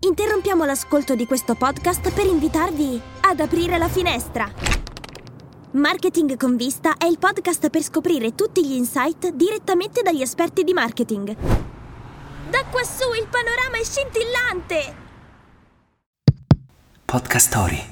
Interrompiamo l'ascolto di questo podcast per invitarvi ad aprire la finestra. Marketing con vista è il podcast per scoprire tutti gli insight direttamente dagli esperti di marketing. Da quassù il panorama è scintillante! Podcast Story.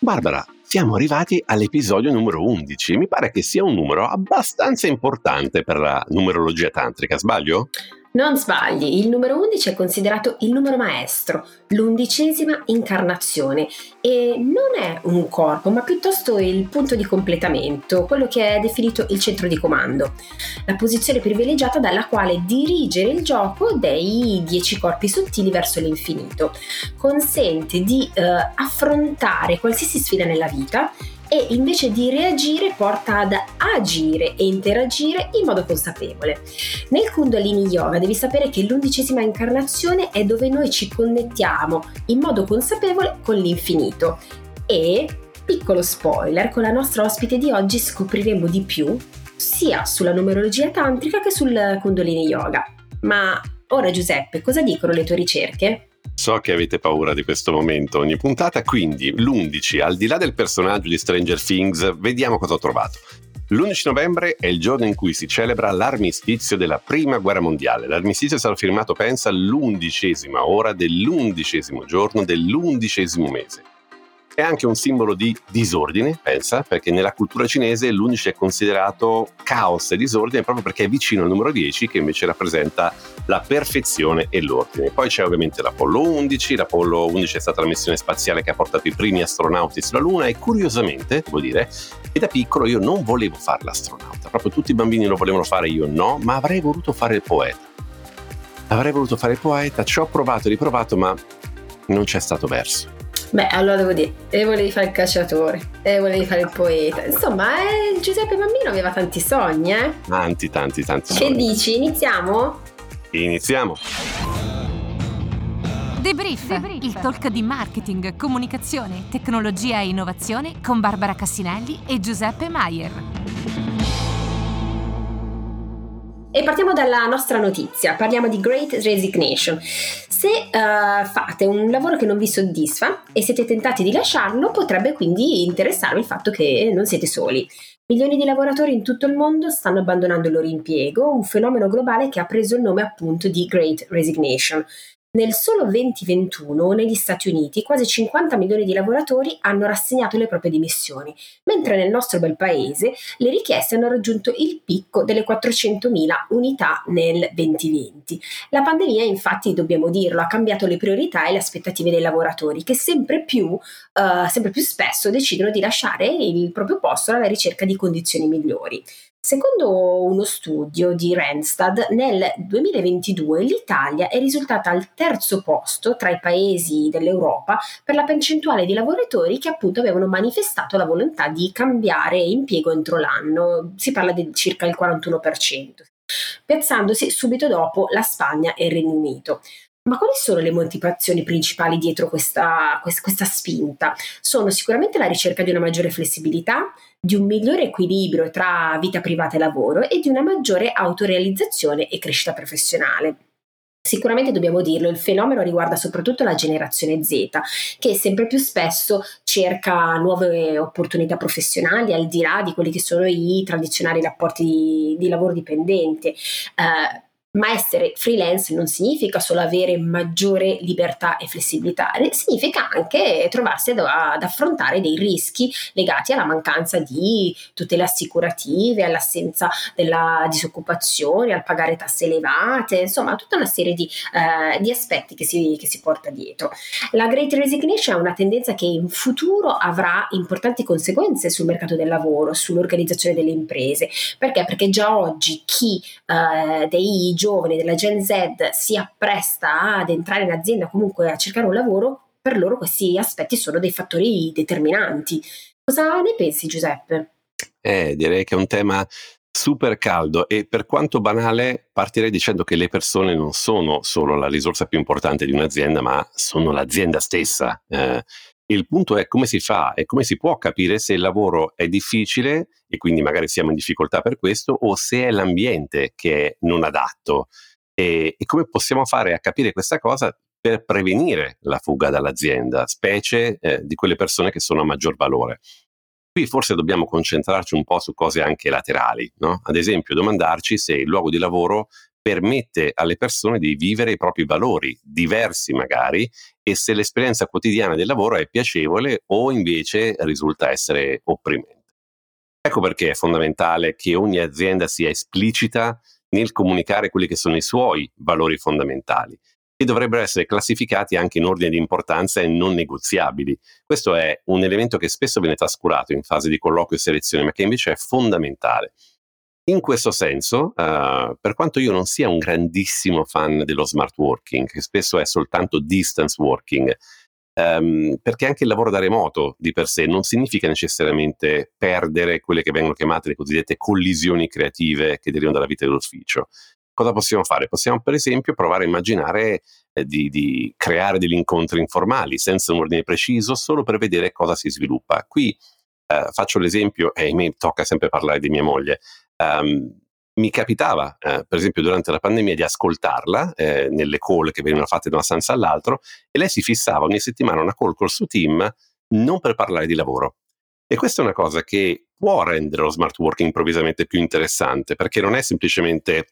Barbara, siamo arrivati all'episodio numero 11. Mi pare che sia un numero abbastanza importante per la numerologia tantrica, sbaglio? Non sbagli, il numero 11 è considerato il numero maestro, l'undicesima incarnazione e non è un corpo, ma piuttosto il punto di completamento, quello che è definito il centro di comando, la posizione privilegiata dalla quale dirigere il gioco dei dieci corpi sottili verso l'infinito. Consente di eh, affrontare qualsiasi sfida nella vita e invece di reagire porta ad agire e interagire in modo consapevole. Nel Kundalini Yoga devi sapere che l'undicesima incarnazione è dove noi ci connettiamo in modo consapevole con l'infinito e, piccolo spoiler, con la nostra ospite di oggi scopriremo di più sia sulla numerologia tantrica che sul Kundalini Yoga. Ma ora Giuseppe, cosa dicono le tue ricerche? So che avete paura di questo momento ogni puntata, quindi l'11, al di là del personaggio di Stranger Things, vediamo cosa ho trovato. L'11 novembre è il giorno in cui si celebra l'armistizio della Prima Guerra Mondiale. L'armistizio è stato firmato, pensa, all'undicesima ora dell'undicesimo giorno dell'undicesimo mese. È anche un simbolo di disordine, pensa, perché nella cultura cinese l'11 è considerato caos e disordine proprio perché è vicino al numero 10 che invece rappresenta la perfezione e l'ordine. Poi c'è ovviamente l'Apollo 11, l'Apollo 11 è stata la missione spaziale che ha portato i primi astronauti sulla Luna e curiosamente, devo dire, che da piccolo io non volevo fare l'astronauta, proprio tutti i bambini lo volevano fare, io no, ma avrei voluto fare il poeta. Avrei voluto fare il poeta, ci ho provato e riprovato, ma non c'è stato verso. Beh, allora devo dire, e volevi fare il calciatore, e volevi fare il poeta. Insomma, eh, Giuseppe Bambino aveva tanti sogni, eh? Tanti, tanti, tanti Che sogni. dici? Iniziamo? Iniziamo. Debrief, il talk di marketing, comunicazione, tecnologia e innovazione con Barbara Cassinelli e Giuseppe Maier. E partiamo dalla nostra notizia, parliamo di Great Resignation. Se uh, fate un lavoro che non vi soddisfa e siete tentati di lasciarlo, potrebbe quindi interessarvi il fatto che non siete soli. Milioni di lavoratori in tutto il mondo stanno abbandonando il loro impiego, un fenomeno globale che ha preso il nome appunto di Great Resignation. Nel solo 2021 negli Stati Uniti quasi 50 milioni di lavoratori hanno rassegnato le proprie dimissioni, mentre nel nostro bel paese le richieste hanno raggiunto il picco delle 400.000 unità nel 2020. La pandemia, infatti, dobbiamo dirlo, ha cambiato le priorità e le aspettative dei lavoratori che sempre più, uh, sempre più spesso decidono di lasciare il proprio posto alla ricerca di condizioni migliori. Secondo uno studio di Randstad, nel 2022 l'Italia è risultata al terzo posto tra i paesi dell'Europa per la percentuale di lavoratori che appunto avevano manifestato la volontà di cambiare impiego entro l'anno, si parla di circa il 41%, piazzandosi subito dopo la Spagna e il Regno Unito. Ma quali sono le motivazioni principali dietro questa, questa, spinta? Sono sicuramente la ricerca di una maggiore flessibilità, di un migliore equilibrio tra vita privata e lavoro e di una maggiore autorealizzazione e crescita professionale. Sicuramente dobbiamo dirlo, il fenomeno riguarda soprattutto la generazione Z, che sempre più spesso cerca nuove opportunità professionali al di là di quelli che sono i tradizionali rapporti di, di lavoro dipendente. Eh, ma essere freelance non significa solo avere maggiore libertà e flessibilità, significa anche trovarsi ad, ad, affrontare dei rischi legati alla mancanza di tutele assicurative, all'assenza della disoccupazione, al pagare tasse elevate, insomma tutta una serie di, eh, di aspetti che si, che si porta dietro. La Great Resignation è una tendenza che in futuro avrà importanti conseguenze sul mercato del lavoro, sull'organizzazione delle imprese. Perché? Perché già oggi chi eh, dei giovani della Gen Z si appresta ad entrare in azienda, comunque a cercare un lavoro, per loro questi aspetti sono dei fattori determinanti. Cosa ne pensi Giuseppe? Eh, direi che è un tema super caldo e per quanto banale partirei dicendo che le persone non sono solo la risorsa più importante di un'azienda, ma sono l'azienda stessa. Eh, il punto è come si fa e come si può capire se il lavoro è difficile e quindi magari siamo in difficoltà per questo o se è l'ambiente che è non adatto. E, e come possiamo fare a capire questa cosa? per prevenire la fuga dall'azienda, specie eh, di quelle persone che sono a maggior valore. Qui forse dobbiamo concentrarci un po' su cose anche laterali, no? ad esempio domandarci se il luogo di lavoro permette alle persone di vivere i propri valori, diversi magari, e se l'esperienza quotidiana del lavoro è piacevole o invece risulta essere opprimente. Ecco perché è fondamentale che ogni azienda sia esplicita nel comunicare quelli che sono i suoi valori fondamentali e dovrebbero essere classificati anche in ordine di importanza e non negoziabili. Questo è un elemento che spesso viene trascurato in fase di colloquio e selezione, ma che invece è fondamentale. In questo senso, uh, per quanto io non sia un grandissimo fan dello smart working, che spesso è soltanto distance working, um, perché anche il lavoro da remoto di per sé non significa necessariamente perdere quelle che vengono chiamate le cosiddette collisioni creative che derivano dalla vita dell'ufficio. Cosa possiamo fare? Possiamo per esempio provare a immaginare eh, di, di, creare degli incontri informali senza un ordine preciso, solo per vedere cosa si sviluppa. Qui eh, faccio l'esempio, e a me tocca sempre parlare di mia moglie. Um, mi capitava, eh, per esempio, durante la pandemia di ascoltarla eh, nelle call che venivano fatte da una stanza all'altra e lei si fissava ogni settimana una call col suo team non per parlare di lavoro. E questa è una cosa che può rendere lo smart working improvvisamente più interessante perché non è semplicemente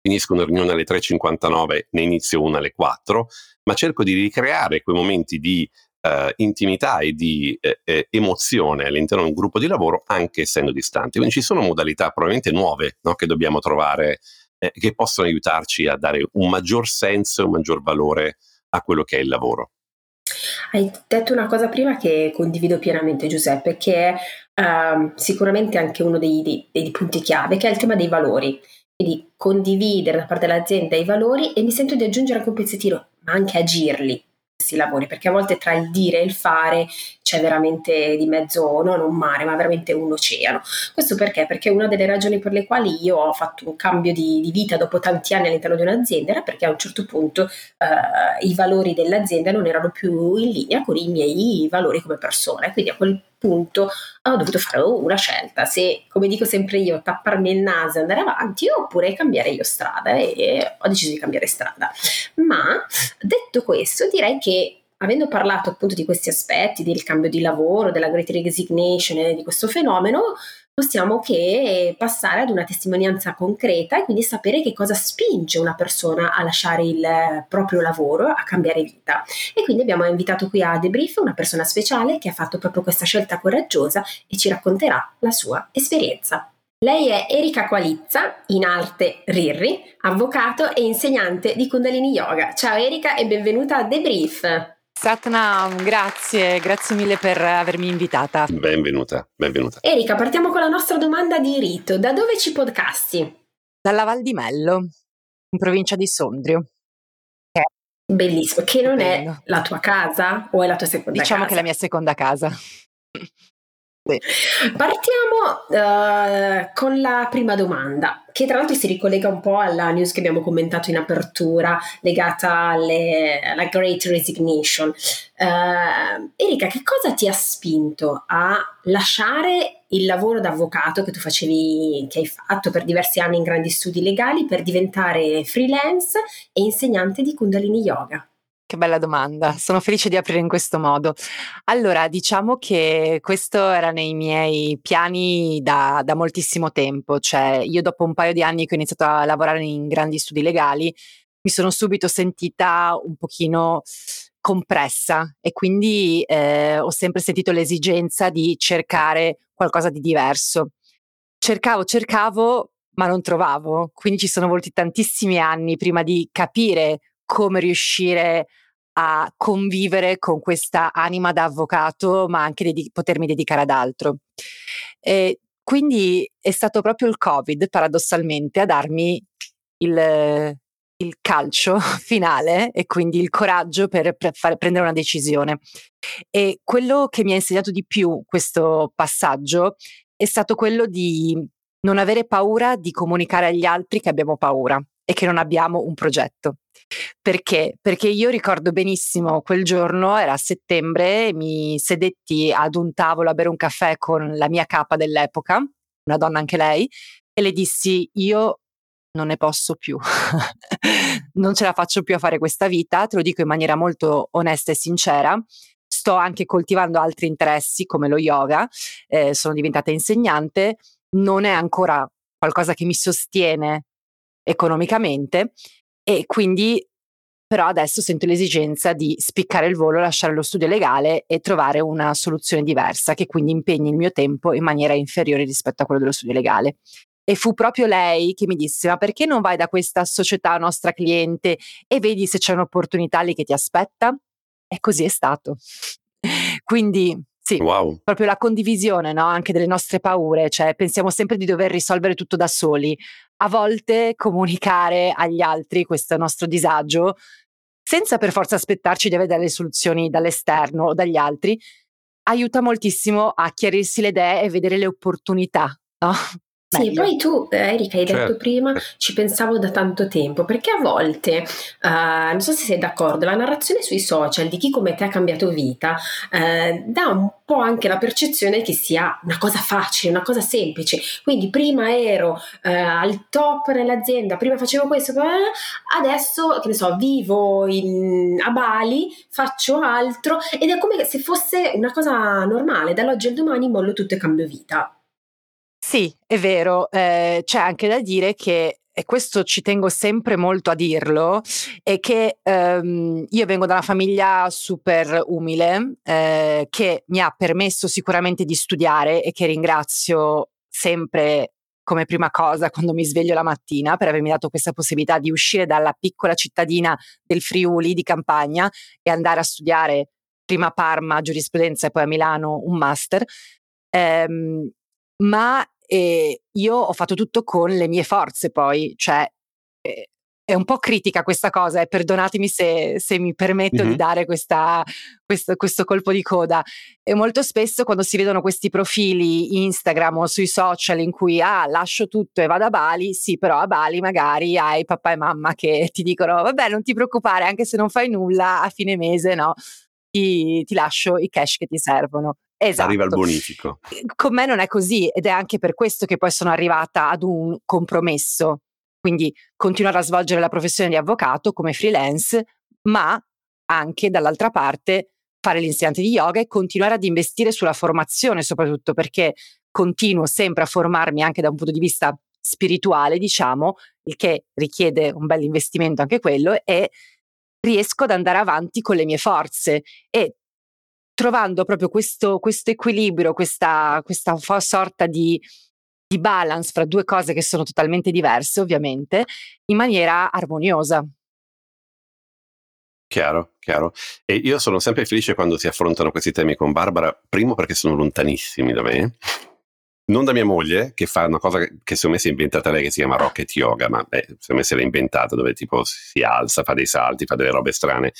finisco una riunione alle 3.59, ne inizio una alle 4, ma cerco di ricreare quei momenti di eh, intimità e di eh, eh, emozione all'interno di un gruppo di lavoro anche essendo distanti. Quindi ci sono modalità probabilmente nuove no, che dobbiamo trovare eh, che possono aiutarci a dare un maggior senso e un maggior valore a quello che è il lavoro. Hai detto una cosa prima che condivido pienamente Giuseppe, che è uh, sicuramente anche uno dei, dei, dei punti chiave, che è il tema dei valori quindi condividere da parte dell'azienda i valori e mi sento di aggiungere anche un pezzettino, ma anche agirli questi lavori, perché a volte tra il dire e il fare c'è veramente di mezzo non un mare, ma veramente un oceano. Questo perché? Perché una delle ragioni per le quali io ho fatto un cambio di, di vita dopo tanti anni all'interno di un'azienda era perché a un certo punto eh, i valori dell'azienda non erano più in linea con i miei valori come persona. Quindi a quel punto ho dovuto fare una scelta, se come dico sempre io, tapparmi il naso e andare avanti oppure cambiare io strada e ho deciso di cambiare strada. Ma detto questo direi che avendo parlato appunto di questi aspetti, del cambio di lavoro, della great resignation e di questo fenomeno, possiamo che passare ad una testimonianza concreta e quindi sapere che cosa spinge una persona a lasciare il proprio lavoro, a cambiare vita. E quindi abbiamo invitato qui a Debrief una persona speciale che ha fatto proprio questa scelta coraggiosa e ci racconterà la sua esperienza. Lei è Erika Qualizza, in arte Rirri, avvocato e insegnante di Kundalini Yoga. Ciao Erika e benvenuta a Debrief. Satnam, grazie, grazie mille per avermi invitata. Benvenuta, benvenuta. Erika, partiamo con la nostra domanda di rito. Da dove ci podcasti? Dalla Val di Mello, in provincia di Sondrio. Bellissimo, che non Bello. è la tua casa o è la tua seconda diciamo casa? Diciamo che è la mia seconda casa. Partiamo uh, con la prima domanda, che tra l'altro si ricollega un po' alla news che abbiamo commentato in apertura, legata alle, alla Great Resignation. Uh, Erika, che cosa ti ha spinto a lasciare il lavoro da avvocato che tu facevi, che hai fatto per diversi anni in grandi studi legali, per diventare freelance e insegnante di Kundalini Yoga? Che bella domanda, sono felice di aprire in questo modo. Allora, diciamo che questo era nei miei piani da, da, moltissimo tempo, cioè io dopo un paio di anni che ho iniziato a lavorare in grandi studi legali, mi sono subito sentita un pochino compressa e quindi eh, ho sempre sentito l'esigenza di cercare qualcosa di diverso. Cercavo, cercavo, ma non trovavo, quindi ci sono voluti tantissimi anni prima di capire come riuscire a convivere con questa anima da avvocato, ma anche di potermi dedicare ad altro. E quindi è stato proprio il Covid, paradossalmente, a darmi il, il calcio finale e quindi il coraggio per, per fare, prendere una decisione. E quello che mi ha insegnato di più questo passaggio è stato quello di non avere paura di comunicare agli altri che abbiamo paura e che non abbiamo un progetto. Perché? Perché io ricordo benissimo quel giorno, era a settembre, mi sedetti ad un tavolo a bere un caffè con la mia capa dell'epoca, una donna anche lei, e le dissi io non ne posso più, non ce la faccio più a fare questa vita, te lo dico in maniera molto onesta e sincera. Sto anche coltivando altri interessi come lo yoga, eh, sono diventata insegnante, non è ancora qualcosa che mi sostiene economicamente e quindi però adesso sento l'esigenza di spiccare il volo, lasciare lo studio legale e trovare una soluzione diversa che quindi impegni il mio tempo in maniera inferiore rispetto a quello dello studio legale. E fu proprio lei che mi disse: Ma perché non vai da questa società nostra cliente e vedi se c'è un'opportunità lì che ti aspetta? E così è stato. Quindi sì, wow. proprio la condivisione no? anche delle nostre paure, cioè pensiamo sempre di dover risolvere tutto da soli. A volte comunicare agli altri questo nostro disagio, senza per forza aspettarci di avere delle soluzioni dall'esterno o dagli altri, aiuta moltissimo a chiarirsi le idee e vedere le opportunità. No? Sì, poi tu, eh, Erika, hai certo. detto prima, ci pensavo da tanto tempo, perché a volte, uh, non so se sei d'accordo, la narrazione sui social di chi come te ha cambiato vita uh, dà un po' anche la percezione che sia una cosa facile, una cosa semplice. Quindi prima ero uh, al top nell'azienda, prima facevo questo, adesso, che ne so, vivo in, a Bali, faccio altro ed è come se fosse una cosa normale, dall'oggi al domani mollo tutto e cambio vita. Sì, è vero, eh, c'è anche da dire che e questo ci tengo sempre molto a dirlo, è che ehm, io vengo da una famiglia super umile eh, che mi ha permesso sicuramente di studiare e che ringrazio sempre come prima cosa quando mi sveglio la mattina per avermi dato questa possibilità di uscire dalla piccola cittadina del Friuli di campagna e andare a studiare prima a Parma giurisprudenza e poi a Milano un master. Um, ma e io ho fatto tutto con le mie forze poi, cioè eh, è un po' critica questa cosa e perdonatemi se, se mi permetto mm-hmm. di dare questa, questo, questo, colpo di coda. E molto spesso quando si vedono questi profili Instagram o sui social in cui ah, lascio tutto e vado a Bali, sì, però a Bali magari hai papà e mamma che ti dicono vabbè non ti preoccupare anche se non fai nulla a fine mese, no? Ti, ti lascio i cash che ti servono. Esatto. Arriva il bonifico. Con me non è così ed è anche per questo che poi sono arrivata ad un compromesso. Quindi continuare a svolgere la professione di avvocato come freelance, ma anche dall'altra parte fare l'insegnante di yoga e continuare ad investire sulla formazione, soprattutto perché continuo sempre a formarmi anche da un punto di vista spirituale, diciamo, il che richiede un bel investimento anche quello e riesco ad andare avanti con le mie forze e trovando proprio questo, questo equilibrio, questa, questa sorta di, di balance fra due cose che sono totalmente diverse, ovviamente, in maniera armoniosa. Chiaro, chiaro. E io sono sempre felice quando si affrontano questi temi con Barbara, primo perché sono lontanissimi da me, non da mia moglie, che fa una cosa che secondo me si è inventata lei, che si chiama rocket yoga, ma beh, secondo me se l'ha inventata, dove tipo si alza, fa dei salti, fa delle robe strane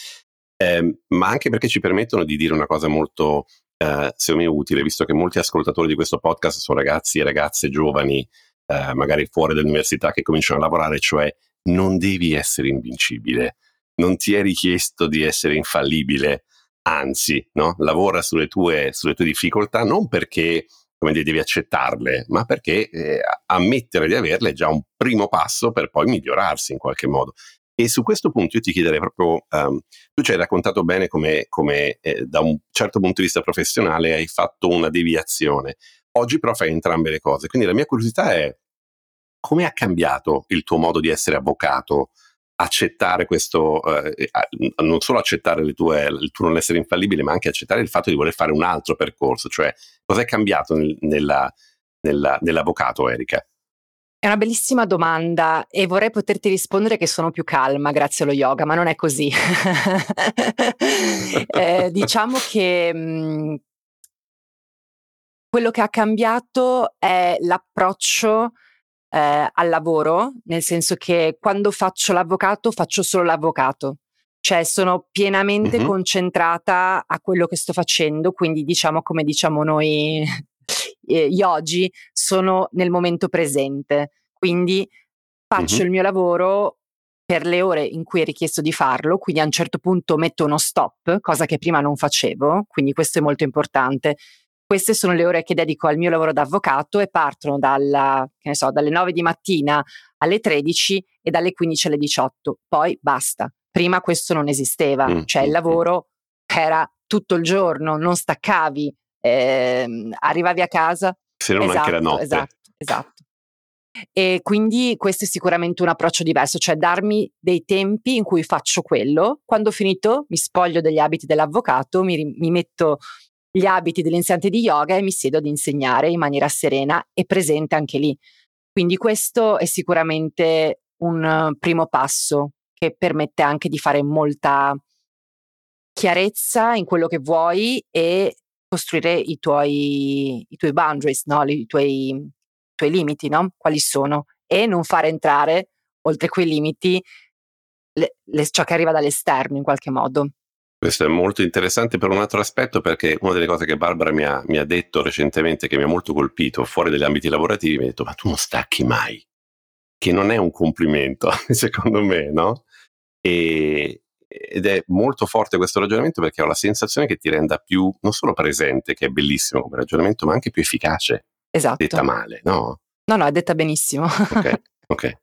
eh, ma anche perché ci permettono di dire una cosa molto, eh, secondo me, utile, visto che molti ascoltatori di questo podcast sono ragazzi e ragazze giovani, eh, magari fuori dall'università, che cominciano a lavorare, cioè non devi essere invincibile, non ti è richiesto di essere infallibile, anzi, no? lavora sulle tue, sulle tue difficoltà, non perché come dire, devi accettarle, ma perché eh, ammettere di averle è già un primo passo per poi migliorarsi in qualche modo. E su questo punto io ti chiederei proprio, um, tu ci hai raccontato bene come, come eh, da un certo punto di vista professionale hai fatto una deviazione, oggi però fai entrambe le cose, quindi la mia curiosità è come ha cambiato il tuo modo di essere avvocato, accettare questo, eh, non solo accettare tue, il tuo non essere infallibile, ma anche accettare il fatto di voler fare un altro percorso, cioè cosa è cambiato nel, nella, nella, nell'avvocato Erika? È una bellissima domanda e vorrei poterti rispondere che sono più calma grazie allo yoga, ma non è così. eh, diciamo che mh, mhmm, quello che ha cambiato è l'approccio eh, al lavoro, nel senso che quando faccio l'avvocato faccio solo l'avvocato, cioè sono pienamente mm-hmm. concentrata a quello che sto facendo, quindi diciamo come diciamo noi eh, yogi sono nel momento presente. Quindi faccio mm-hmm. il mio lavoro per le ore in cui è richiesto di farlo, quindi a un certo punto metto uno stop, cosa che prima non facevo, quindi questo è molto importante. queste sono le ore che dedico al mio lavoro da avvocato e partono dalla, so, dalle 9 di mattina alle 13 e dalle 15 alle 18. Poi basta. Prima questo non esisteva, mm, cioè il lavoro era tutto il giorno, non staccavi, eh, arrivavi a casa. Se non esatto, anche la esatto, notte. Esatto, esatto. E quindi questo è sicuramente un approccio diverso, cioè darmi dei tempi in cui faccio quello. Quando ho finito mi spoglio degli abiti dell'avvocato, mi, mi metto gli abiti dell'insegnante di yoga e mi siedo ad insegnare in maniera serena e presente anche lì. Quindi questo è sicuramente un primo passo che permette anche di fare molta chiarezza in quello che vuoi e costruire i tuoi, i tuoi boundaries, no? I tuoi, i tuoi limiti, no? Quali sono? E non far entrare oltre quei limiti le, le, ciò che arriva dall'esterno in qualche modo. Questo è molto interessante per un altro aspetto perché una delle cose che Barbara mi ha, mi ha detto recentemente che mi ha molto colpito fuori dagli ambiti lavorativi mi ha detto ma tu non stacchi mai, che non è un complimento secondo me, no? E, ed è molto forte questo ragionamento perché ho la sensazione che ti renda più non solo presente, che è bellissimo come ragionamento, ma anche più efficace. Esatto. Detta male, no? No, no, è detta benissimo. Ok, ok.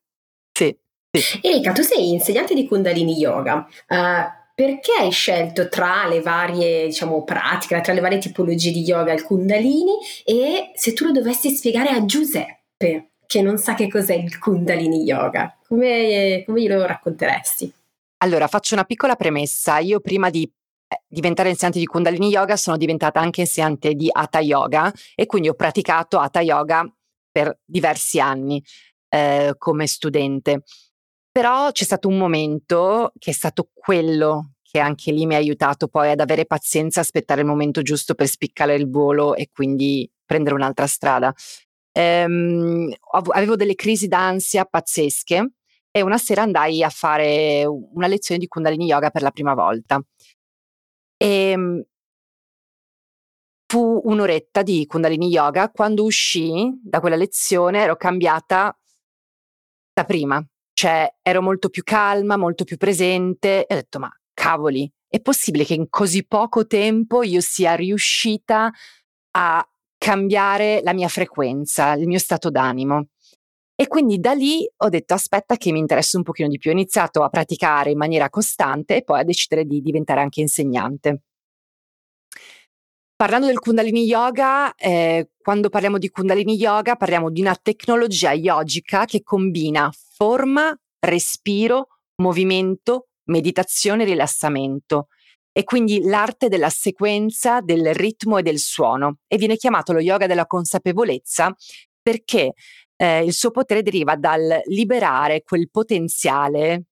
sì, sì. Erika, tu sei insegnante di Kundalini Yoga. Uh, perché hai scelto tra le varie diciamo, pratiche, tra le varie tipologie di yoga il Kundalini e se tu lo dovessi spiegare a Giuseppe che non sa che cos'è il Kundalini Yoga, come, come glielo racconteresti? Allora, faccio una piccola premessa. Io prima di eh, diventare insegnante di Kundalini Yoga sono diventata anche insegnante di Hatha Yoga e quindi ho praticato Hatha Yoga per diversi anni eh, come studente. Però c'è stato un momento che è stato quello che anche lì mi ha aiutato poi ad avere pazienza, aspettare il momento giusto per spiccare il volo e quindi prendere un'altra strada. Ehm, avevo delle crisi d'ansia pazzesche e una sera andai a fare una lezione di Kundalini Yoga per la prima volta. E ehm, fu un'oretta di Kundalini Yoga. Quando uscì da quella lezione ero cambiata da prima cioè ero molto più calma, molto più presente e ho detto ma cavoli, è possibile che in così poco tempo io sia riuscita a cambiare la mia frequenza, il mio stato d'animo. E quindi da lì ho detto aspetta che mi interessa un pochino di più, ho iniziato a praticare in maniera costante e poi a decidere di diventare anche insegnante. Parlando del Kundalini Yoga, eh, quando parliamo di Kundalini Yoga parliamo di una tecnologia yogica che combina forma, respiro, movimento, meditazione e rilassamento. E quindi l'arte della sequenza, del ritmo e del suono. E viene chiamato lo yoga della consapevolezza perché eh, il suo potere deriva dal liberare quel potenziale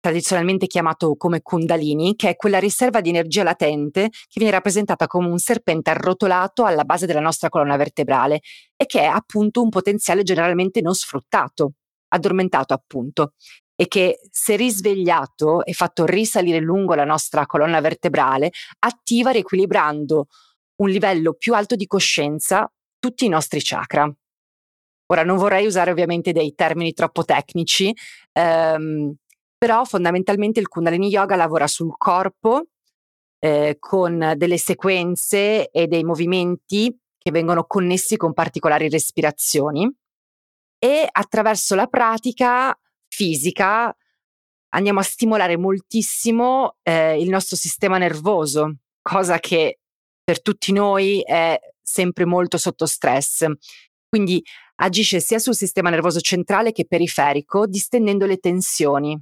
tradizionalmente chiamato come Kundalini, che è quella riserva di energia latente che viene rappresentata come un serpente arrotolato alla base della nostra colonna vertebrale e che è appunto un potenziale generalmente non sfruttato, addormentato appunto, e che se risvegliato e fatto risalire lungo la nostra colonna vertebrale, attiva riequilibrando un livello più alto di coscienza tutti i nostri chakra. Ora non vorrei usare ovviamente dei termini troppo tecnici, ehm, però fondamentalmente il Kundalini Yoga lavora sul corpo eh, con delle sequenze e dei movimenti che vengono connessi con particolari respirazioni e attraverso la pratica fisica andiamo a stimolare moltissimo eh, il nostro sistema nervoso, cosa che per tutti noi è sempre molto sotto stress. Quindi agisce sia sul sistema nervoso centrale che periferico, distendendo le tensioni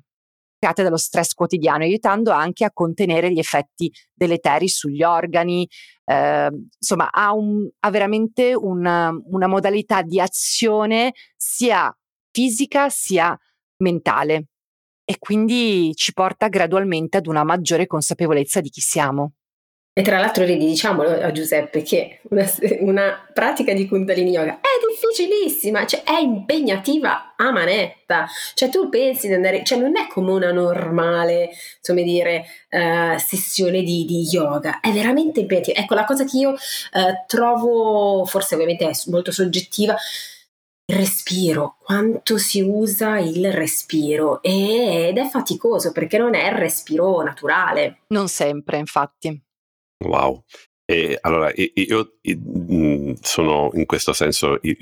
create dallo stress quotidiano, aiutando anche a contenere gli effetti deleteri sugli organi. Eh, insomma, ha, un, ha veramente una, una modalità di azione sia fisica sia mentale e quindi ci porta gradualmente ad una maggiore consapevolezza di chi siamo. E tra l'altro, vedi, diciamolo a Giuseppe che una, una, pratica di Kundalini Yoga è difficilissima, cioè è impegnativa a manetta. Cioè tu pensi di andare, cioè non è come una normale, insomma dire, uh, sessione di, di, yoga, è veramente impegnativa. Ecco, la cosa che io uh, trovo, forse ovviamente è molto soggettiva, il respiro, quanto si usa il respiro ed è faticoso perché non è il respiro naturale. Non sempre, infatti. Wow. E allora, io, mm, sono in questo senso il,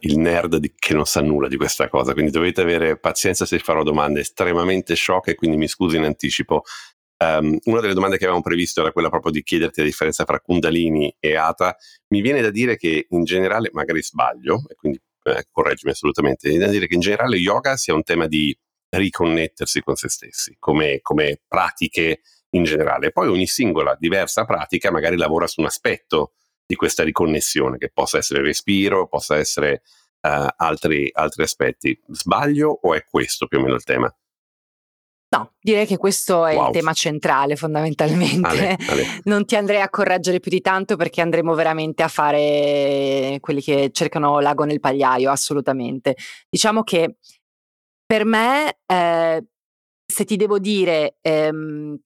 il, nerd che non sa nulla di questa cosa, quindi dovete avere pazienza se farò domande estremamente sciocche, quindi mi scuso in anticipo. Um, una delle domande che avevamo previsto era quella proprio di chiederti la differenza tra Kundalini e Ata. Mi viene da dire che in generale, magari sbaglio, e quindi eh, correggimi assolutamente, mi viene da dire che in generale yoga sia un tema di riconnettersi con se stessi, come, come pratiche in generale. Poi ogni singola diversa pratica magari lavora su un aspetto di questa riconnessione, che possa essere il respiro, possa essere uh, altri, altri aspetti. Sbaglio o è questo più o meno il tema? No, direi che questo è wow. il tema centrale fondamentalmente. Ale, ale. Non ti andrei a correggere più di tanto perché andremo veramente a fare quelli che cercano l'ago nel pagliaio, assolutamente. Diciamo che per me, eh, se ti devo dire ehm,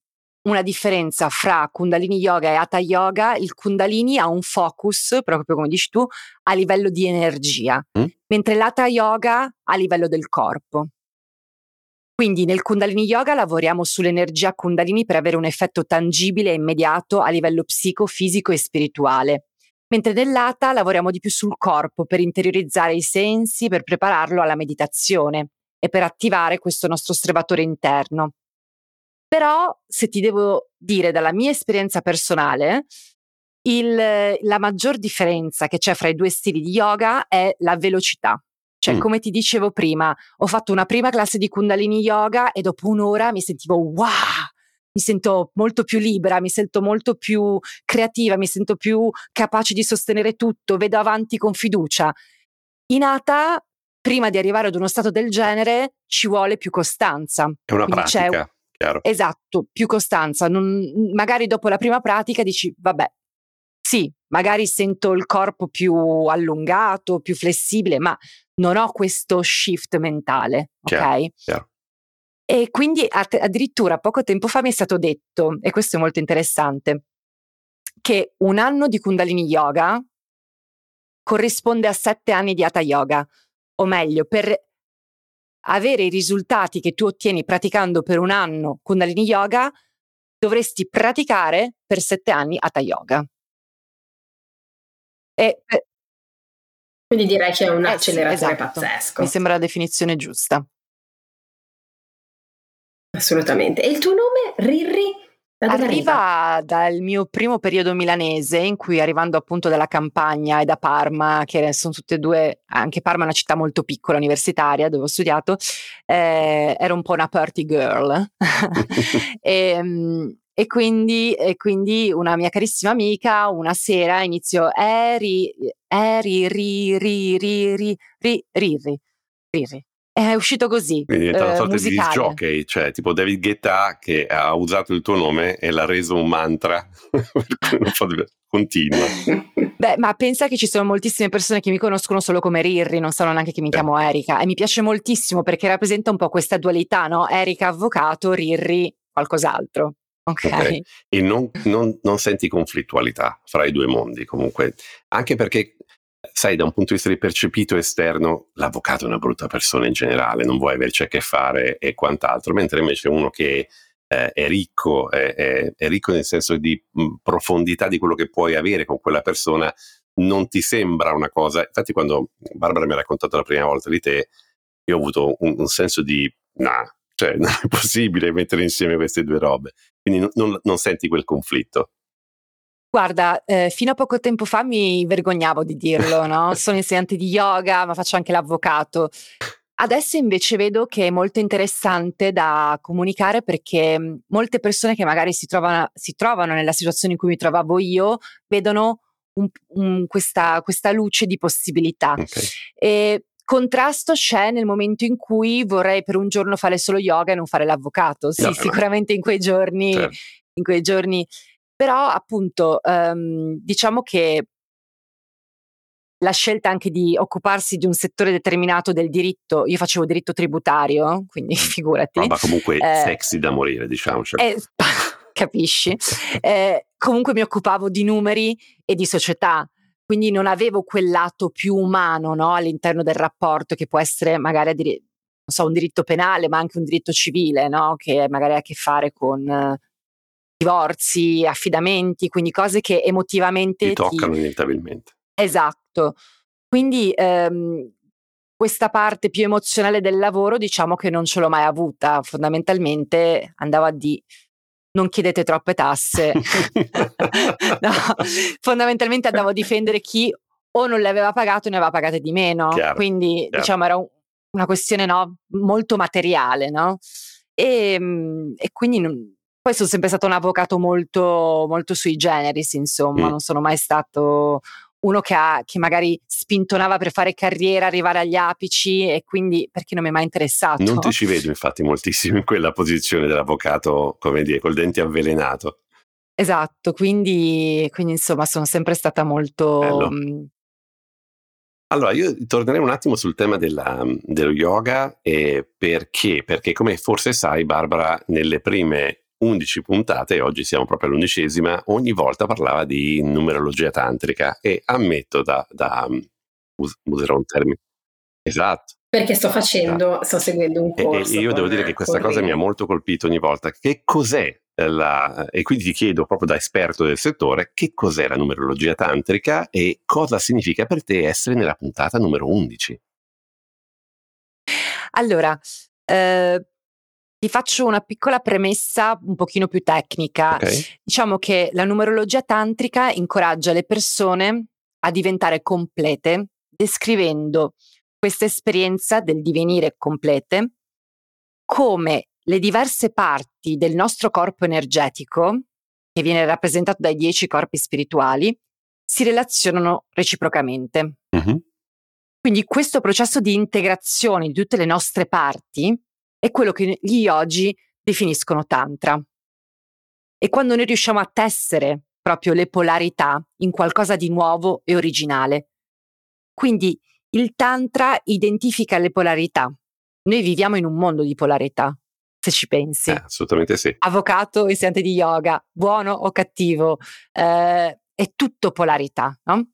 una differenza fra Kundalini Yoga e Hatha Yoga, il Kundalini ha un focus, proprio come dici tu, a livello di energia, mm. mentre l'Hatha Yoga a livello del corpo. Quindi nel Kundalini Yoga lavoriamo sull'energia Kundalini per avere un effetto tangibile e immediato a livello psicofisico e spirituale, mentre nell'Hatha lavoriamo di più sul corpo per interiorizzare i sensi, per prepararlo alla meditazione e per attivare questo nostro osservatore interno. Però, se ti devo dire dalla mia esperienza personale, il, la maggior differenza che c'è fra i due stili di yoga è la velocità. Cioè, mm. come ti dicevo prima, ho fatto una prima classe di Kundalini Yoga e dopo un'ora mi sentivo wow, mi sento molto più libera, mi sento molto più creativa, mi sento più capace di sostenere tutto, vedo avanti con fiducia. In Ata, prima di arrivare ad uno stato del genere, ci vuole più costanza. È una Quindi pratica. Chiaro. Esatto, più costanza. Non, magari dopo la prima pratica dici, vabbè, sì, magari sento il corpo più allungato, più flessibile, ma non ho questo shift mentale, chiaro, ok? Chiaro. E quindi addirittura poco tempo fa mi è stato detto, e questo è molto interessante, che un anno di Kundalini Yoga corrisponde a sette anni di Hatha Yoga, o meglio, per avere i risultati che tu ottieni praticando per un anno Kundalini Yoga, dovresti praticare per sette anni Hatha Yoga. E, Quindi direi che è un acceleratore eh sì, esatto. pazzesco. Mi sembra la definizione giusta. Assolutamente. E il tuo nome, Rirri? Arriva dal mio primo periodo milanese, in cui arrivando appunto dalla campagna e da Parma, che sono tutte e due, anche Parma è una città molto piccola, universitaria, dove ho studiato, eh, ero un po' una party girl. e, ehm, e, quindi, e, quindi, una mia carissima amica, una sera iniziò, eri, eri, ri, ri, ri, ri, ri, ri, ri, ri, è uscito così. Quindi diventa una sorta musicale. di jockey, cioè tipo David Guetta che ha usato il tuo nome e l'ha reso un mantra, continua. Beh, ma pensa che ci sono moltissime persone che mi conoscono solo come Rirri, non sanno neanche che mi Beh. chiamo Erika e mi piace moltissimo perché rappresenta un po' questa dualità, no? Erika avvocato, Rirri qualcos'altro. Okay. ok. E non, non, non senti conflittualità fra i due mondi comunque, anche perché sai, da un punto di vista di percepito esterno, l'avvocato è una brutta persona in generale, non vuoi averci a che fare e quant'altro, mentre invece uno che eh, è ricco, è, è, è, ricco nel senso di profondità di quello che puoi avere con quella persona, non ti sembra una cosa. Infatti, quando Barbara mi ha raccontato la prima volta di te, io ho avuto un, un senso di nah, cioè non è possibile mettere insieme queste due robe. Quindi non, non senti quel conflitto. Guarda, eh, fino a poco tempo fa mi vergognavo di dirlo, no? Sono insegnante di yoga, ma faccio anche l'avvocato. Adesso invece vedo che è molto interessante da comunicare perché mm, molte persone che magari si trovano, si trovano nella situazione in cui mi trovavo io vedono un, un, questa, questa, luce di possibilità. Okay. E contrasto c'è nel momento in cui vorrei per un giorno fare solo yoga e non fare l'avvocato. Sì, no, sicuramente no. in quei giorni, certo. in quei giorni però appunto ehm, diciamo che la scelta anche di occuparsi di un settore determinato del diritto, io facevo diritto tributario, quindi figurati. No, ma comunque eh, sexy da morire, diciamo. Eh, capisci? Eh, comunque mi occupavo di numeri e di società, quindi non avevo quel lato più umano no, all'interno del rapporto che può essere magari non so, un diritto penale, ma anche un diritto civile, no, che magari ha a che fare con divorzi, affidamenti, quindi cose che emotivamente ti toccano ti... inevitabilmente. Esatto. Quindi ehm, questa parte più emozionale del lavoro diciamo che non ce l'ho mai avuta, fondamentalmente andava di non chiedete troppe tasse. no, fondamentalmente andavo a difendere chi o non le aveva pagate o ne aveva pagate di meno. Chiaro, Quindi chiaro. diciamo era un, una questione no, molto materiale, no? E, ehm, e quindi non, poi sono sempre stato un avvocato molto, molto sui generis, insomma, mm. non sono mai stato uno che, ha, che magari spintonava per fare carriera, arrivare agli apici e quindi perché non mi è mai interessato. Non ti ci vedo infatti moltissimo in quella posizione dell'avvocato, come dire, col dente avvelenato. Esatto, quindi, quindi insomma sono sempre stata molto... Mm, allora, io tornerei un attimo sul tema della, dello yoga eh, perché? Perché come forse sai, Barbara, nelle prime 11 puntate, oggi siamo proprio all'undicesima, ogni volta parlava di numerologia tantrica e ammetto da, da us- userò un termine. Esatto. Perché sto facendo, esatto. sto seguendo un corso. E, e io devo dire che questa cosa mi ha molto colpito ogni volta. Che cos'è la, e quindi ti chiedo proprio da esperto del settore che cos'è la numerologia tantrica e cosa significa per te essere nella puntata numero 11? Allora, eh, ti faccio una piccola premessa un pochino più tecnica. Okay. Diciamo che la numerologia tantrica incoraggia le persone a diventare complete, descrivendo questa esperienza del divenire complete come le diverse parti del nostro corpo energetico, che viene rappresentato dai dieci corpi spirituali, si relazionano reciprocamente. Uh-huh. Quindi questo processo di integrazione di tutte le nostre parti è quello che gli yogi definiscono tantra. E quando noi riusciamo a tessere proprio le polarità in qualcosa di nuovo e originale. Quindi il tantra identifica le polarità. Noi viviamo in un mondo di polarità, se ci pensi. Eh, assolutamente sì. Avvocato, insegnante di yoga, buono o cattivo, eh, è tutto polarità, no?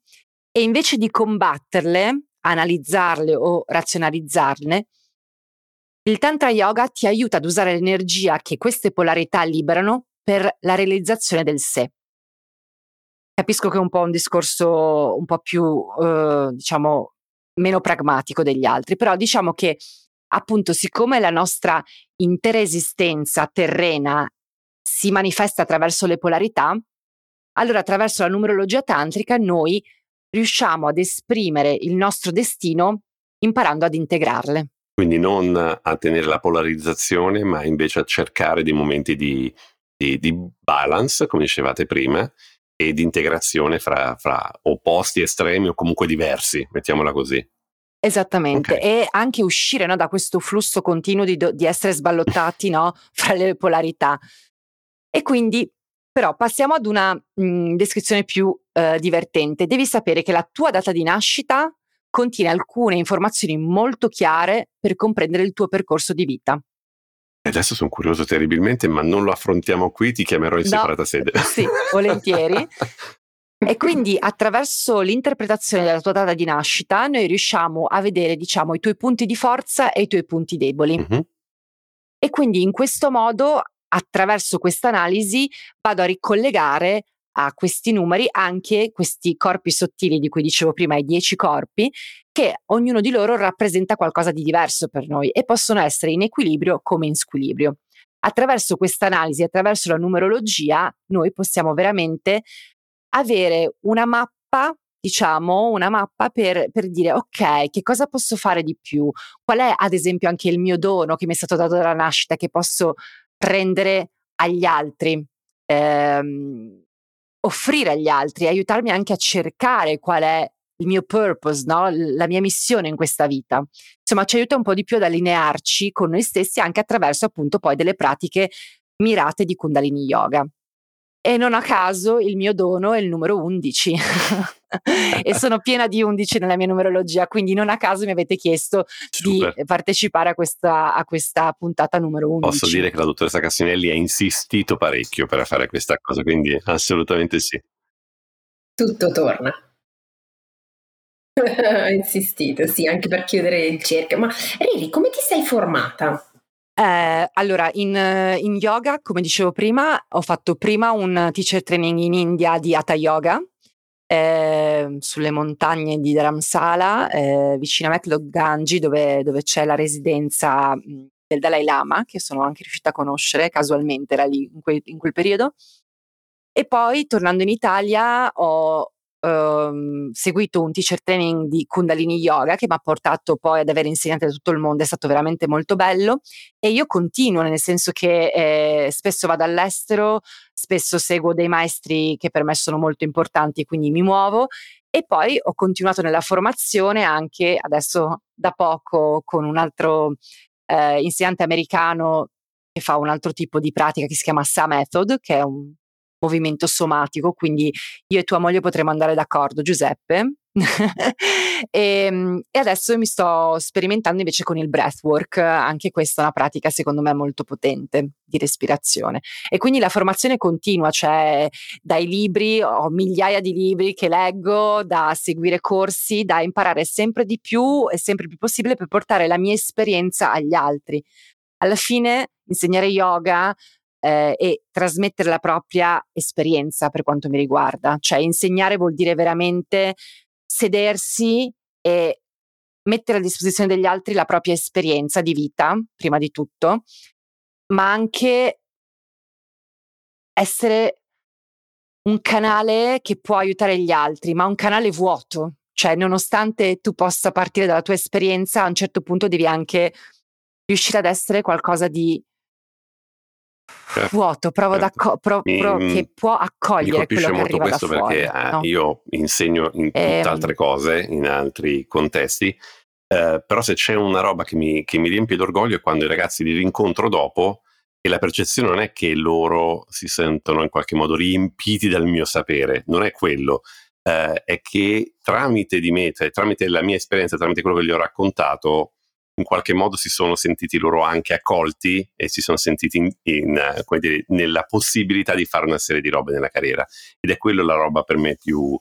E invece di combatterle, analizzarle o razionalizzarle, il Tantra Yoga ti aiuta ad usare l'energia che queste polarità liberano per la realizzazione del sé. Capisco che è un po' un discorso un po' più, eh, diciamo, meno pragmatico degli altri, però diciamo che appunto siccome la nostra intera esistenza terrena si manifesta attraverso le polarità, allora attraverso la numerologia tantrica noi riusciamo ad esprimere il nostro destino imparando ad integrarle. Quindi non a tenere la polarizzazione, ma invece a cercare dei momenti di, di, di balance, come dicevate prima, e di integrazione fra, fra, opposti estremi o comunque diversi, mettiamola così. Esattamente, okay. e anche uscire no, da questo flusso continuo di, di essere sballottati no, fra le polarità. E quindi, però, passiamo ad una mh, descrizione più eh, divertente. Devi sapere che la tua data di nascita contiene alcune informazioni molto chiare per comprendere il tuo percorso di vita. Adesso sono curioso terribilmente, ma non lo affrontiamo qui, ti chiamerò in no, separata sede. Sì, volentieri. e quindi attraverso l'interpretazione della tua data di nascita noi riusciamo a vedere, diciamo, i tuoi punti di forza e i tuoi punti deboli. Uh-huh. E quindi in questo modo, attraverso questa analisi, vado a ricollegare a questi numeri anche questi corpi sottili di cui dicevo prima, i dieci corpi, che ognuno di loro rappresenta qualcosa di diverso per noi e possono essere in equilibrio come in squilibrio. Attraverso questa analisi, attraverso la numerologia, noi possiamo veramente avere una mappa diciamo, una mappa per, per, dire ok, che cosa posso fare di più? Qual è ad esempio anche il mio dono che mi è stato dato dalla nascita che posso rendere agli altri? Ehm, offrire agli altri, aiutarmi anche a cercare qual è il mio purpose, no? la mia missione in questa vita. Insomma, ci aiuta un po' di più ad allinearci con noi stessi anche attraverso appunto poi delle pratiche mirate di Kundalini Yoga. E non a caso il mio dono è il numero 11 e sono piena di 11 nella mia numerologia, quindi non a caso mi avete chiesto Super. di partecipare a questa, a questa, puntata numero 11. Posso dire che la dottoressa Cassinelli ha insistito parecchio per fare questa cosa, quindi assolutamente sì. Tutto torna. ha insistito, sì, anche per chiudere il cerchio. Ma Riri, come ti sei formata? Eh, allora, in, in, yoga, come dicevo prima, ho fatto prima un teacher training in India di Hatha Yoga, eh, sulle montagne di Dharamsala, eh, vicino a Meklog Ganji, dove, dove, c'è la residenza del Dalai Lama, che sono anche riuscita a conoscere casualmente, era lì in, que- in quel periodo. E poi, tornando in Italia, ho ehm, seguito un teacher training di Kundalini Yoga che mi ha portato poi ad avere insegnanti da tutto il mondo, è stato veramente molto bello. E io continuo nel senso che eh, spesso vado all'estero, spesso seguo dei maestri che per me sono molto importanti, quindi mi muovo. E poi ho continuato nella formazione anche adesso da poco con un altro eh, insegnante americano che fa un altro tipo di pratica che si chiama SA Method, che è un movimento somatico, quindi io e tua moglie potremmo andare d'accordo, Giuseppe. e, ehm, e, adesso mi sto sperimentando invece con il breathwork, anche questa è una pratica secondo me molto potente di respirazione. E quindi la formazione continua, cioè dai libri, ho migliaia di libri che leggo, da seguire corsi, da imparare sempre di più e sempre più possibile per portare la mia esperienza agli altri. Alla fine insegnare yoga eh, e trasmettere la propria esperienza per quanto mi riguarda. Cioè insegnare vuol dire veramente sedersi e mettere a disposizione degli altri la propria esperienza di vita, prima di tutto, ma anche essere un canale che può aiutare gli altri, ma un canale vuoto. Cioè, nonostante tu possa partire dalla tua esperienza, a un certo punto devi anche riuscire ad essere qualcosa di certo, vuoto, provo certo. d'acco- pro- pro- mi, che può accogliere quello che molto questo perché fuori, eh, no? io insegno in ehm... tutt'altre cose, in altri contesti, eh, però se c'è una roba che mi, che mi riempie d'orgoglio è quando i ragazzi li rincontro dopo e la percezione non è che loro si sentono in qualche modo riempiti dal mio sapere, non è quello, eh, è che tramite di me, cioè, tramite la mia esperienza, tramite quello che gli ho raccontato, in qualche modo si sono sentiti loro anche accolti e si sono sentiti in, in, dire, nella possibilità di fare una serie di robe nella carriera. Ed è quello la roba per me più,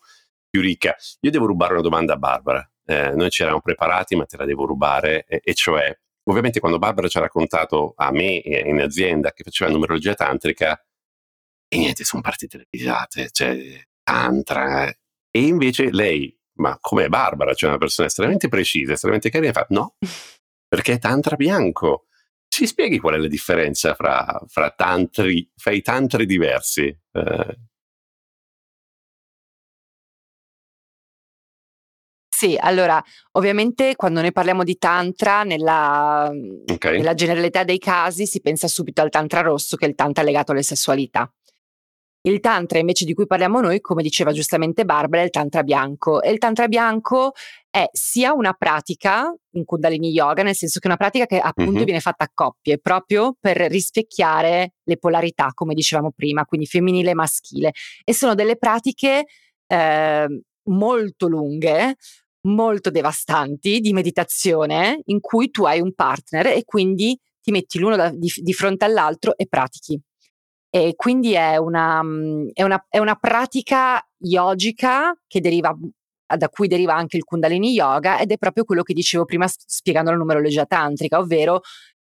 più ricca. Io devo rubare una domanda a Barbara. Eh, noi ci eravamo preparati, ma te la devo rubare, e, e cioè, ovviamente quando Barbara ci ha raccontato a me in azienda che faceva numerologia tantrica, e niente, sono partite le risate, cioè tantra, eh. e invece lei, ma come Barbara, cioè una persona estremamente precisa, estremamente carina, fa no, perché è tantra bianco. Ci spieghi qual è la differenza fra, fra, tantri, fra i tantri diversi? Eh. Sì, allora, ovviamente quando noi parliamo di tantra, nella, okay. nella generalità dei casi si pensa subito al tantra rosso, che è il tantra legato alle sessualità. Il tantra invece di cui parliamo noi, come diceva giustamente Barbara, è il tantra bianco e il tantra bianco è sia una pratica in Kundalini Yoga, nel senso che è una pratica che appunto mm-hmm. viene fatta a coppie, proprio per rispecchiare le polarità, come dicevamo prima, quindi femminile e maschile. E sono delle pratiche eh, molto lunghe, molto devastanti di meditazione, in cui tu hai un partner e quindi ti metti l'uno da, di, di fronte all'altro e pratichi. E quindi è una, mm, è una, è una pratica yogica che deriva da cui deriva anche il Kundalini Yoga ed è proprio quello che dicevo prima spiegando la numerologia tantrica, ovvero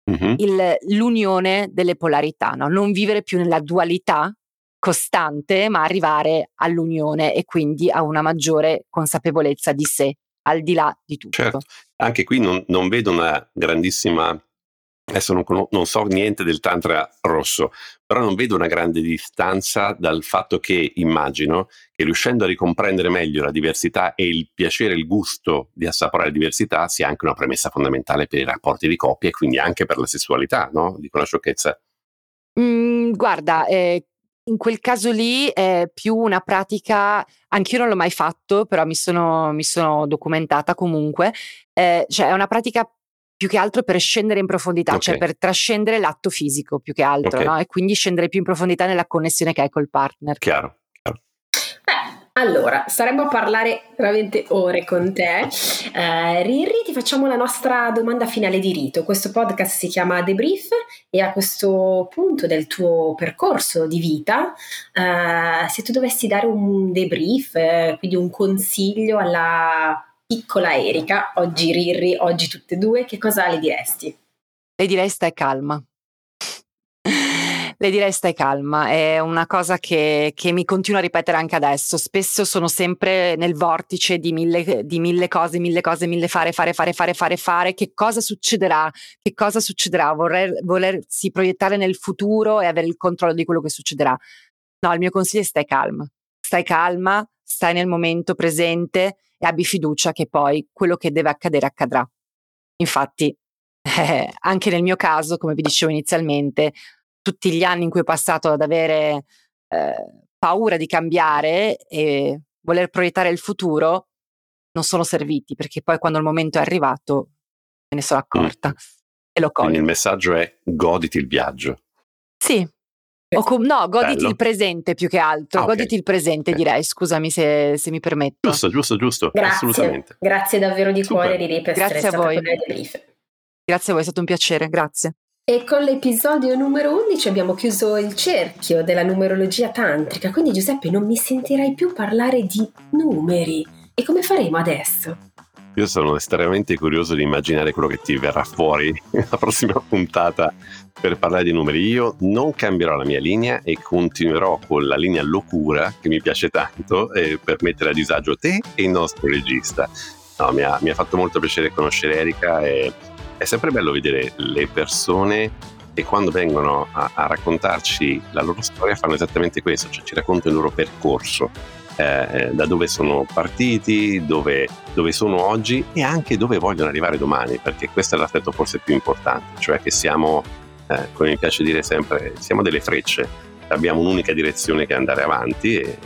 uh-huh. il, l'unione delle polarità, no? non vivere più nella dualità costante, ma arrivare all'unione e quindi a una maggiore consapevolezza di sé, al di là di tutto. Certo, anche qui non, non vedo una grandissima Adesso non, non, so niente del Tantra rosso, però non vedo una grande distanza dal fatto che immagino che riuscendo a ricomprendere meglio la diversità e il piacere, il gusto di assaporare la diversità sia anche una premessa fondamentale per i rapporti di coppia e quindi anche per la sessualità, no? Dico una sciocchezza. Mm, guarda, eh, in quel caso lì è più una pratica, anch'io non l'ho mai fatto, però mi sono, mi sono documentata comunque, eh, cioè è una pratica più che altro per scendere in profondità, cioè okay. cioè per trascendere l'atto fisico più che altro, okay. no? E quindi scendere più in profondità nella connessione che hai col partner. Chiaro. chiaro. Beh, allora, staremmo a parlare veramente ore con te. Eh, Riri, ti facciamo la nostra domanda finale di rito. Questo podcast si chiama Debrief e a questo punto del tuo percorso di vita, eh, se tu dovessi dare un debrief, eh, quindi un consiglio alla piccola Erika, oggi Rirri, oggi tutte e due, che cosa le diresti? Le direi stai calma. Le direi stai calma, è una cosa che, che, mi continuo a ripetere anche adesso. Spesso sono sempre nel vortice di mille, di mille, cose, mille cose, mille fare, fare, fare, fare, fare, fare. Che cosa succederà? Che cosa succederà? Voler, volersi proiettare nel futuro e avere il controllo di quello che succederà. No, il mio consiglio è stai calma. Stai calma, stai nel momento presente e abbi fiducia che poi quello che deve accadere accadrà. Infatti, eh, anche nel mio caso, come vi dicevo inizialmente, tutti gli anni in cui ho passato ad avere eh, paura di cambiare e voler proiettare il futuro non sono serviti perché poi quando il momento è arrivato me ne sono accorta mm. e lo colgo. Quindi il messaggio è goditi il viaggio. Sì. O com- no, goditi Bello. il presente più che altro, ah, okay. goditi il presente okay. direi, scusami se, se, mi permetto. Giusto, giusto, giusto, Grazie. assolutamente. Grazie davvero di Super. cuore Riri per Grazie a voi. Grazie a voi, è stato un piacere, grazie. E con l'episodio numero 11 abbiamo chiuso il cerchio della numerologia tantrica, quindi Giuseppe non mi sentirai più parlare di numeri. E come faremo adesso? Io sono estremamente curioso di immaginare quello che ti verrà fuori nella prossima puntata per parlare di numeri. Io non cambierò la mia linea e continuerò con la linea locura che mi piace tanto eh, per mettere a disagio te e il nostro regista. No, mi, ha, mi ha fatto molto piacere conoscere Erika e è sempre bello vedere le persone che quando vengono a, a raccontarci la loro storia fanno esattamente questo, cioè ci raccontano il loro percorso, eh, eh, da dove sono partiti, dove, dove, sono oggi e anche dove vogliono arrivare domani, perché questo è l'aspetto forse più importante, cioè che siamo, eh, come mi piace dire sempre, siamo delle frecce, abbiamo un'unica direzione che è andare avanti e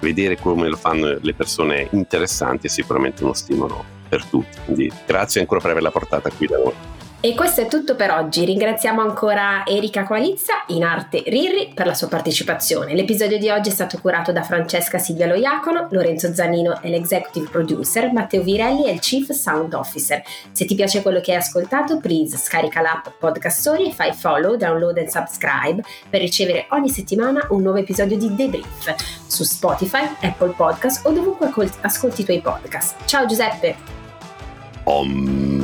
vedere come lo fanno le persone interessanti è sicuramente uno stimolo per tutti. Quindi grazie ancora per averla portata qui da noi. E questo è tutto per oggi. Ringraziamo ancora Erika Qualizza, in arte Rirri, per la sua partecipazione. L'episodio di oggi è stato curato da Francesca Silvia Loiacono, Lorenzo Zanino è l'executive producer, Matteo Virelli è il chief sound officer. Se ti piace quello che hai ascoltato, please scarica l'app Podcast Story e fai follow, download e subscribe per ricevere ogni settimana un nuovo episodio di Debrief su Spotify, Apple Podcast o dovunque ascolti i tuoi podcast. Ciao Giuseppe! Om.